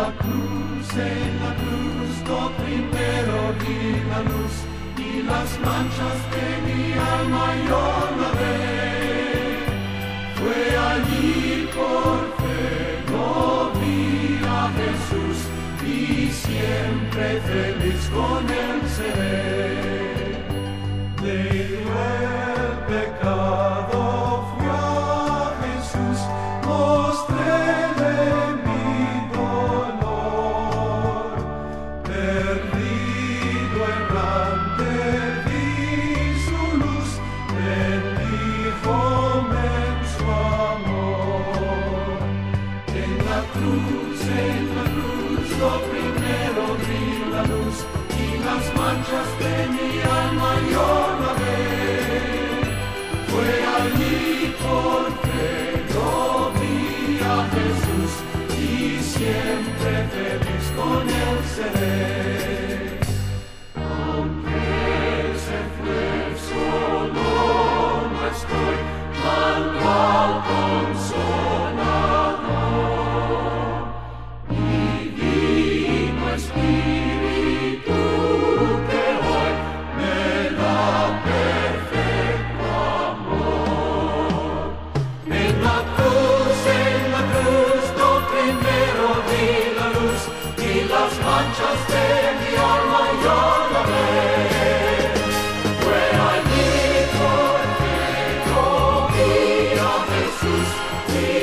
la cruz, en la cruz, todo primero y la luz, y las manchas de mi alma yo lavé. Fue allí por fe yo vi a Jesús, y siempre feliz con él seré. De el pecado. En la cruz, en la cruz, lo primero vi la luz y las manchas de mi alma yo lavé. Fue allí porque yo vi a Jesús y siempre feliz con él seré. We